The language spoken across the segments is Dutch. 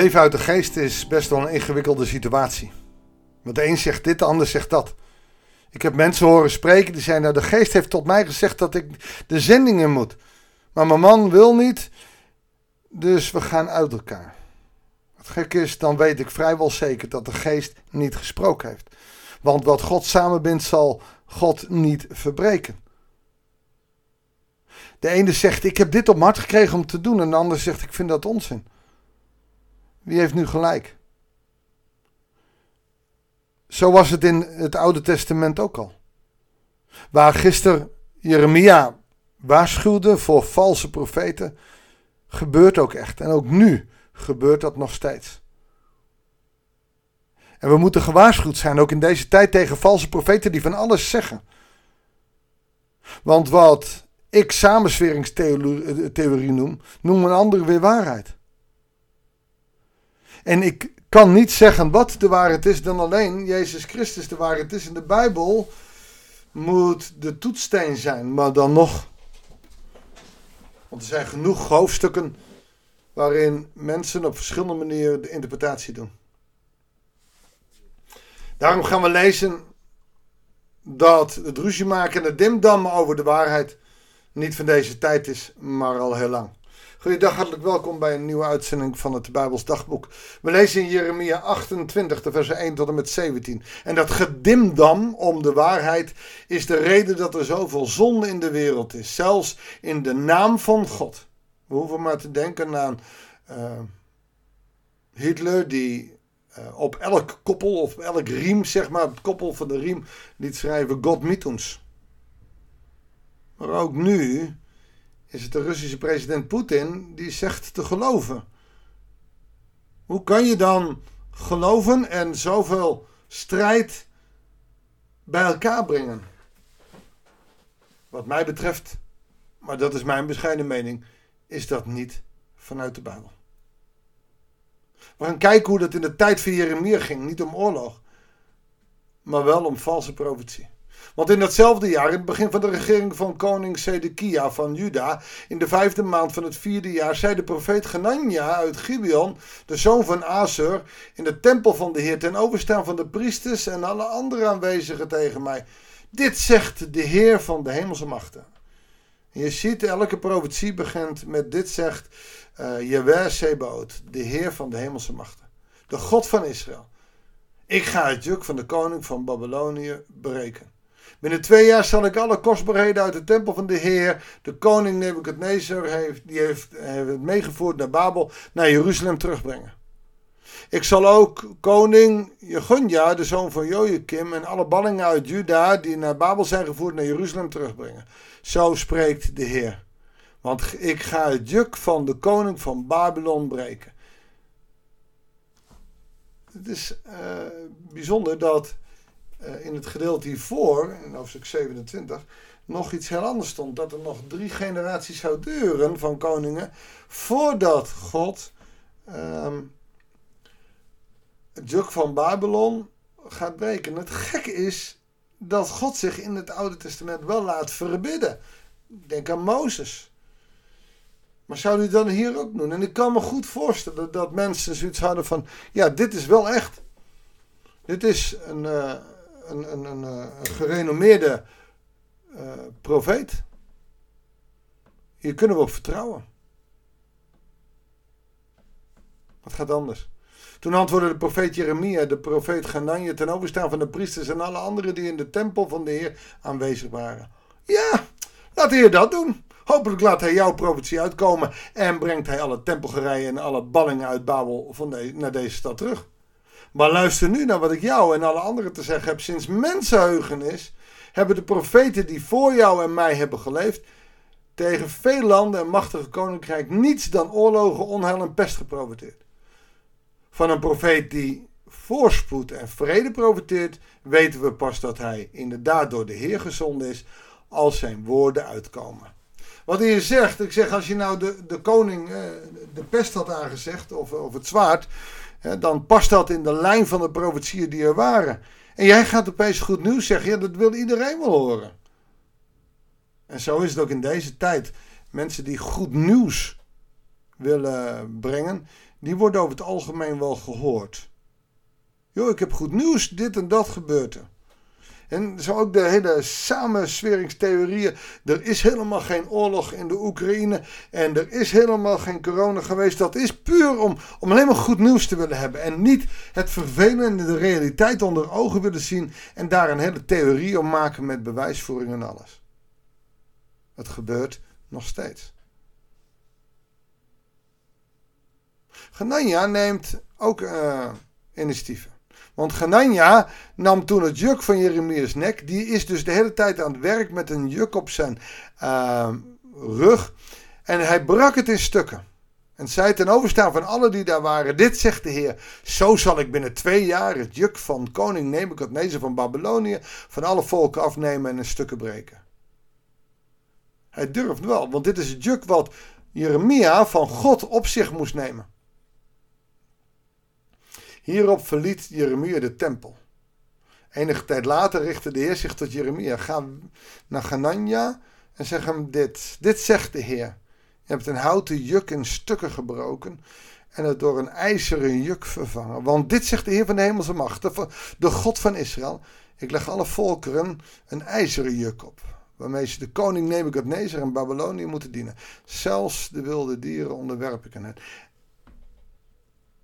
Leven uit de geest is best wel een ingewikkelde situatie. Want de een zegt dit, de ander zegt dat. Ik heb mensen horen spreken die zeiden: Nou, de geest heeft tot mij gezegd dat ik de zending in moet. Maar mijn man wil niet, dus we gaan uit elkaar. Het gekke is, dan weet ik vrijwel zeker dat de geest niet gesproken heeft. Want wat God samenbindt, zal God niet verbreken. De ene zegt: Ik heb dit op mijn hart gekregen om te doen. En de ander zegt: Ik vind dat onzin. Wie heeft nu gelijk? Zo was het in het Oude Testament ook al. Waar gisteren Jeremia waarschuwde voor valse profeten, gebeurt ook echt. En ook nu gebeurt dat nog steeds. En we moeten gewaarschuwd zijn, ook in deze tijd, tegen valse profeten die van alles zeggen. Want wat ik samensweringstheorie noem, noem een ander weer waarheid. En ik kan niet zeggen wat de waarheid is dan alleen Jezus Christus de waarheid is. In de Bijbel moet de toetssteen zijn, maar dan nog. Want er zijn genoeg hoofdstukken waarin mensen op verschillende manieren de interpretatie doen. Daarom gaan we lezen dat het ruzie maken en het dimdam over de waarheid niet van deze tijd is, maar al heel lang. Goedendag, hartelijk welkom bij een nieuwe uitzending van het Bijbels Dagboek. We lezen in Jeremia 28, de versen 1 tot en met 17. En dat gedimdam om de waarheid is de reden dat er zoveel zonde in de wereld is. Zelfs in de naam van God. We hoeven maar te denken aan uh, Hitler die uh, op elk koppel of elk riem, zeg maar, het koppel van de riem, liet schrijven God mit ons. Maar ook nu is het de Russische president Poetin die zegt te geloven. Hoe kan je dan geloven en zoveel strijd bij elkaar brengen? Wat mij betreft, maar dat is mijn bescheiden mening, is dat niet vanuit de Bijbel. We gaan kijken hoe dat in de tijd van Jeremia ging. Niet om oorlog, maar wel om valse profetie. Want in datzelfde jaar, in het begin van de regering van koning Sedekia van Juda, in de vijfde maand van het vierde jaar, zei de profeet Genania uit Gibeon, de zoon van Asur, in de tempel van de Heer ten overstaan van de priesters en alle andere aanwezigen tegen mij. Dit zegt de Heer van de hemelse machten. je ziet, elke profetie begint met dit zegt uh, Jewe Sebaot, de Heer van de hemelse machten. De God van Israël. Ik ga het juk van de koning van Babylonië breken. Binnen twee jaar zal ik alle kostbaarheden uit de tempel van de Heer, de koning Nebuchadnezzar, heeft, die heeft, heeft meegevoerd naar Babel, naar Jeruzalem terugbrengen. Ik zal ook koning Jegonja, de zoon van Joachim, en alle ballingen uit Juda die naar Babel zijn gevoerd naar Jeruzalem terugbrengen. Zo spreekt de Heer. Want ik ga het juk van de koning van Babylon breken. Het is uh, bijzonder dat uh, in het gedeelte hiervoor, in hoofdstuk 27, nog iets heel anders stond. Dat er nog drie generaties zou duren van koningen voordat God um, het juk van Babylon gaat breken. Het gekke is dat God zich in het Oude Testament wel laat verbidden. Denk aan Mozes. Maar zou hij dan hier ook doen? En ik kan me goed voorstellen dat mensen zoiets hadden van: ja, dit is wel echt. Dit is een, uh, een, een, een, eh, gerenommeerde uh, profeet. Hier kunnen we op vertrouwen. Wat gaat anders? Toen antwoordde de profeet Jeremia, de profeet Gananje, ten overstaan van de priesters en alle anderen die in de tempel van de Heer aanwezig waren. Ja, laat de Heer dat doen. Hopelijk laat hij jouw profetie uitkomen en brengt hij alle tempelgerijen en alle ballingen uit Babel van naar deze stad terug. Maar luister nu naar wat ik jou en alle anderen te zeggen heb. Sinds mensenheugenis hebben de profeten die voor jou en mij hebben geleefd tegen veel landen en machtige koninkrijk niets dan oorlogen, onheil en pest geprofiteerd. Van een profeet die voorspoed en vrede profiteert, weten we pas dat hij inderdaad door de Heer gezonden is als zijn woorden uitkomen. Wat hij zegt, ik zeg als je nou de, de koning eh, de pest had aangezegd, of, of het zwaard, dan past dat in de lijn van de profetieën die er waren. En jij gaat opeens goed nieuws zeggen, ja dat wil iedereen wel horen. En zo is het ook in deze tijd. Mensen die goed nieuws willen brengen, die worden over het algemeen wel gehoord. Jo, ik heb goed nieuws, dit en dat gebeurt er. En zo ook de hele samensweringstheorieën. Er is helemaal geen oorlog in de Oekraïne. En er is helemaal geen corona geweest. Dat is puur om, om alleen maar goed nieuws te willen hebben. En niet het vervelende, de realiteit onder ogen willen zien. En daar een hele theorie om maken met bewijsvoering en alles. Het gebeurt nog steeds. Genanja neemt ook uh, initiatieven. Want Genanja nam toen het juk van Jeremias nek. Die is dus de hele tijd aan het werk met een juk op zijn uh, rug. En hij brak het in stukken. En zei ten overstaan van alle die daar waren: Dit zegt de Heer: Zo zal ik binnen twee jaar het juk van koning Nebukadnezar van Babylonië van alle volken afnemen en in stukken breken. Hij durft wel, want dit is het juk wat Jeremia van God op zich moest nemen. Hierop verliet Jeremia de tempel. Enige tijd later richtte de Heer zich tot Jeremia. Ga naar Ganania en zeg hem dit. Dit zegt de Heer. Je hebt een houten juk in stukken gebroken en het door een ijzeren juk vervangen. Want dit zegt de Heer van de hemelse macht, de God van Israël. Ik leg alle volkeren een ijzeren juk op, waarmee ze de koning Nebukadnezar en Babylonië moeten dienen. Zelfs de wilde dieren onderwerp ik aan het.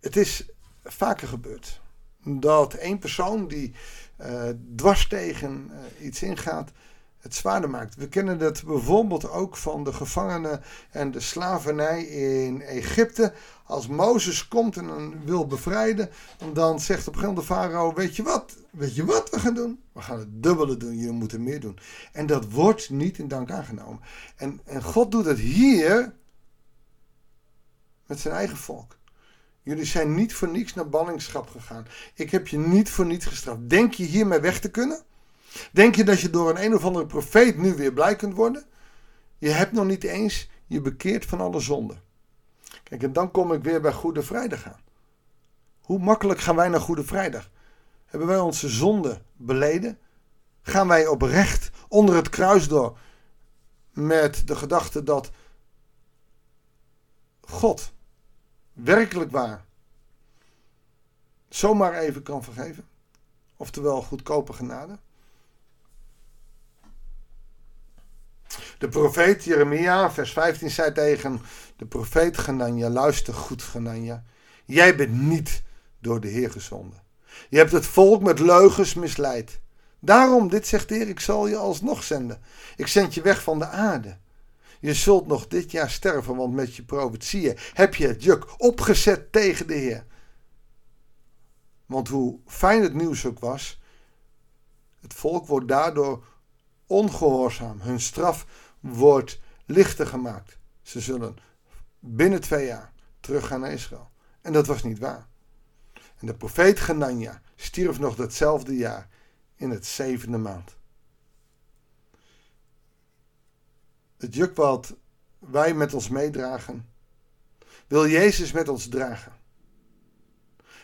Het is vaker gebeurt. Dat één persoon die uh, dwars tegen uh, iets ingaat, het zwaarder maakt. We kennen dat bijvoorbeeld ook van de gevangenen en de slavernij in Egypte. Als Mozes komt en wil bevrijden, dan zegt op een gegeven moment de farao: Weet je wat? Weet je wat we gaan doen? We gaan het dubbele doen, jullie moeten meer doen. En dat wordt niet in dank aangenomen. En, en God doet het hier met zijn eigen volk. Jullie zijn niet voor niets naar ballingschap gegaan. Ik heb je niet voor niets gestraft. Denk je hiermee weg te kunnen? Denk je dat je door een een of andere profeet nu weer blij kunt worden? Je hebt nog niet eens je bekeerd van alle zonden. Kijk, en dan kom ik weer bij Goede Vrijdag aan. Hoe makkelijk gaan wij naar Goede Vrijdag? Hebben wij onze zonde beleden? Gaan wij oprecht onder het kruis door met de gedachte dat God werkelijk waar zomaar even kan vergeven. Oftewel goedkope genade. De profeet Jeremia, vers 15, zei tegen de profeet Genanja: Luister goed, Genanja. Jij bent niet door de Heer gezonden. Je hebt het volk met leugens misleid. Daarom, dit zegt de Heer, ik zal je alsnog zenden. Ik zend je weg van de aarde. Je zult nog dit jaar sterven, want met je profetieën heb je het juk opgezet tegen de Heer. Want hoe fijn het nieuws ook was, het volk wordt daardoor ongehoorzaam. Hun straf wordt lichter gemaakt. Ze zullen binnen twee jaar teruggaan naar Israël. En dat was niet waar. En de profeet Genanja stierf nog datzelfde jaar in het zevende maand. Het juk wat wij met ons meedragen, wil Jezus met ons dragen.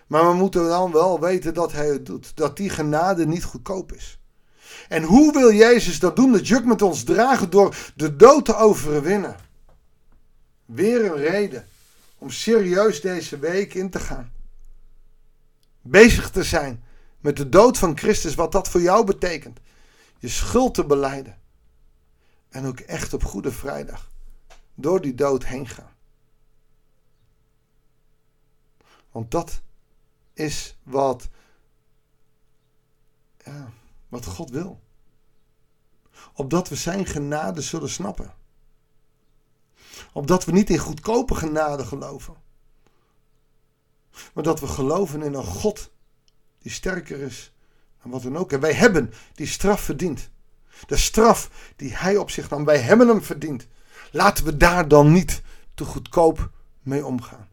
Maar we moeten dan wel weten dat Hij het doet, dat die genade niet goedkoop is. En hoe wil Jezus dat doen? Het juk met ons dragen door de dood te overwinnen. Weer een reden om serieus deze week in te gaan. Bezig te zijn met de dood van Christus, wat dat voor jou betekent. Je schuld te beleiden. En ook echt op Goede Vrijdag door die dood heen gaan. Want dat is wat, ja, wat God wil. Opdat we zijn genade zullen snappen. Opdat we niet in goedkope genade geloven. Maar dat we geloven in een God die sterker is dan wat dan ook. En wij hebben die straf verdiend. De straf die hij op zich nam, wij hebben hem verdiend. Laten we daar dan niet te goedkoop mee omgaan.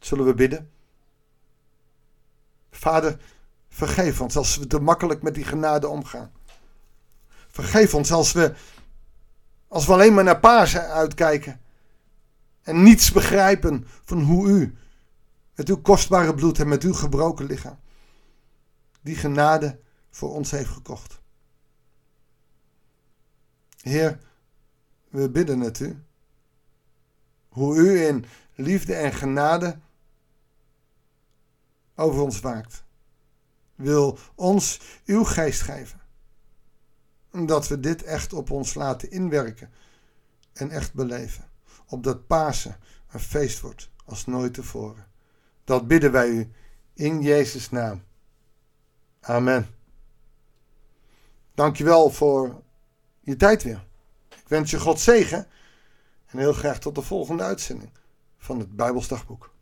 Zullen we bidden? Vader, vergeef ons als we te makkelijk met die genade omgaan. Vergeef ons als we, als we alleen maar naar Pasen uitkijken en niets begrijpen van hoe u met uw kostbare bloed en met uw gebroken lichaam die genade voor ons heeft gekocht. Heer, we bidden het u. Hoe u in liefde en genade over ons waakt. Wil ons uw geest geven. Dat we dit echt op ons laten inwerken en echt beleven. Opdat Pasen een feest wordt als nooit tevoren. Dat bidden wij u in Jezus' naam. Amen. Dankjewel voor je tijd weer. Ik wens je God zegen en heel graag tot de volgende uitzending van het Bijbelsdagboek.